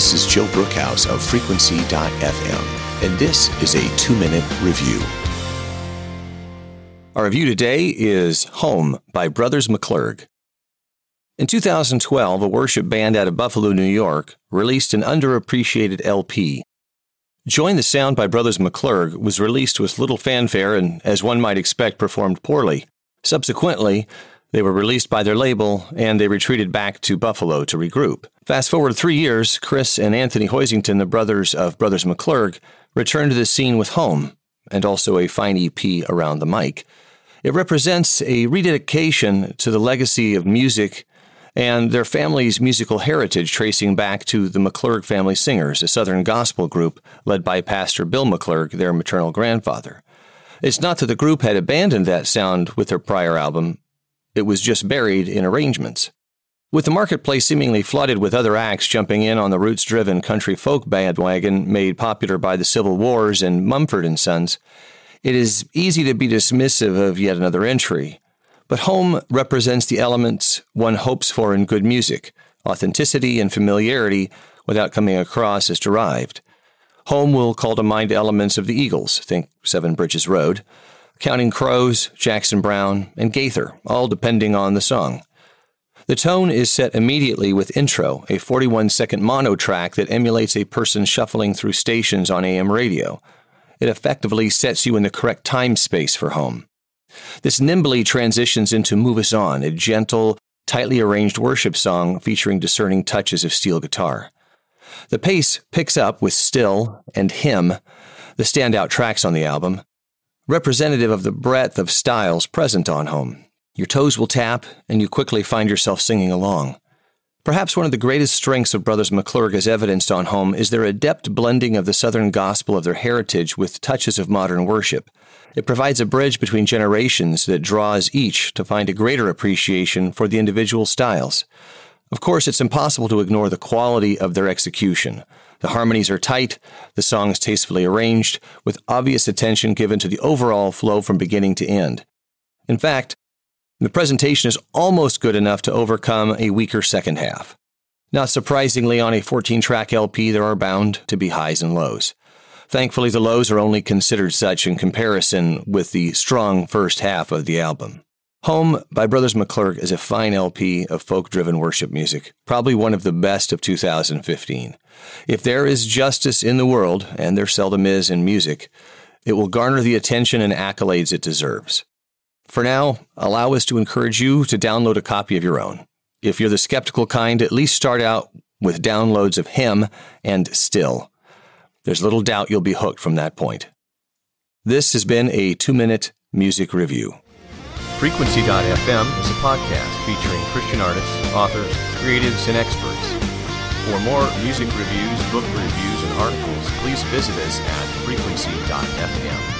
This is Joe Brookhouse of Frequency.fm, and this is a two minute review. Our review today is Home by Brothers McClurg. In 2012, a worship band out of Buffalo, New York, released an underappreciated LP. Join the Sound by Brothers McClurg was released with little fanfare and, as one might expect, performed poorly. Subsequently, they were released by their label and they retreated back to Buffalo to regroup. Fast forward three years, Chris and Anthony Hoisington, the brothers of Brothers McClurg, returned to the scene with Home and also a fine EP around the mic. It represents a rededication to the legacy of music and their family's musical heritage tracing back to the McClurg Family Singers, a Southern gospel group led by Pastor Bill McClurg, their maternal grandfather. It's not that the group had abandoned that sound with their prior album, it was just buried in arrangements. With the marketplace seemingly flooded with other acts jumping in on the roots driven country folk bandwagon made popular by the Civil Wars and Mumford and Sons, it is easy to be dismissive of yet another entry. But home represents the elements one hopes for in good music authenticity and familiarity without coming across as derived. Home will call to mind elements of the Eagles, think Seven Bridges Road, Counting Crows, Jackson Browne, and Gaither, all depending on the song. The tone is set immediately with intro, a 41 second mono track that emulates a person shuffling through stations on AM radio. It effectively sets you in the correct time space for home. This nimbly transitions into Move Us On, a gentle, tightly arranged worship song featuring discerning touches of steel guitar. The pace picks up with Still and Hymn, the standout tracks on the album, representative of the breadth of styles present on Home. Your toes will tap, and you quickly find yourself singing along. Perhaps one of the greatest strengths of Brothers McClurg as evidenced on Home is their adept blending of the Southern gospel of their heritage with touches of modern worship. It provides a bridge between generations that draws each to find a greater appreciation for the individual styles. Of course, it's impossible to ignore the quality of their execution. The harmonies are tight, the songs tastefully arranged, with obvious attention given to the overall flow from beginning to end. In fact, the presentation is almost good enough to overcome a weaker second half. Not surprisingly, on a 14 track LP, there are bound to be highs and lows. Thankfully, the lows are only considered such in comparison with the strong first half of the album. Home by Brothers McClurg is a fine LP of folk driven worship music, probably one of the best of 2015. If there is justice in the world, and there seldom is in music, it will garner the attention and accolades it deserves. For now, allow us to encourage you to download a copy of your own. If you're the skeptical kind, at least start out with downloads of Him and Still. There's little doubt you'll be hooked from that point. This has been a two minute music review. Frequency.fm is a podcast featuring Christian artists, authors, creatives, and experts. For more music reviews, book reviews, and articles, please visit us at frequency.fm.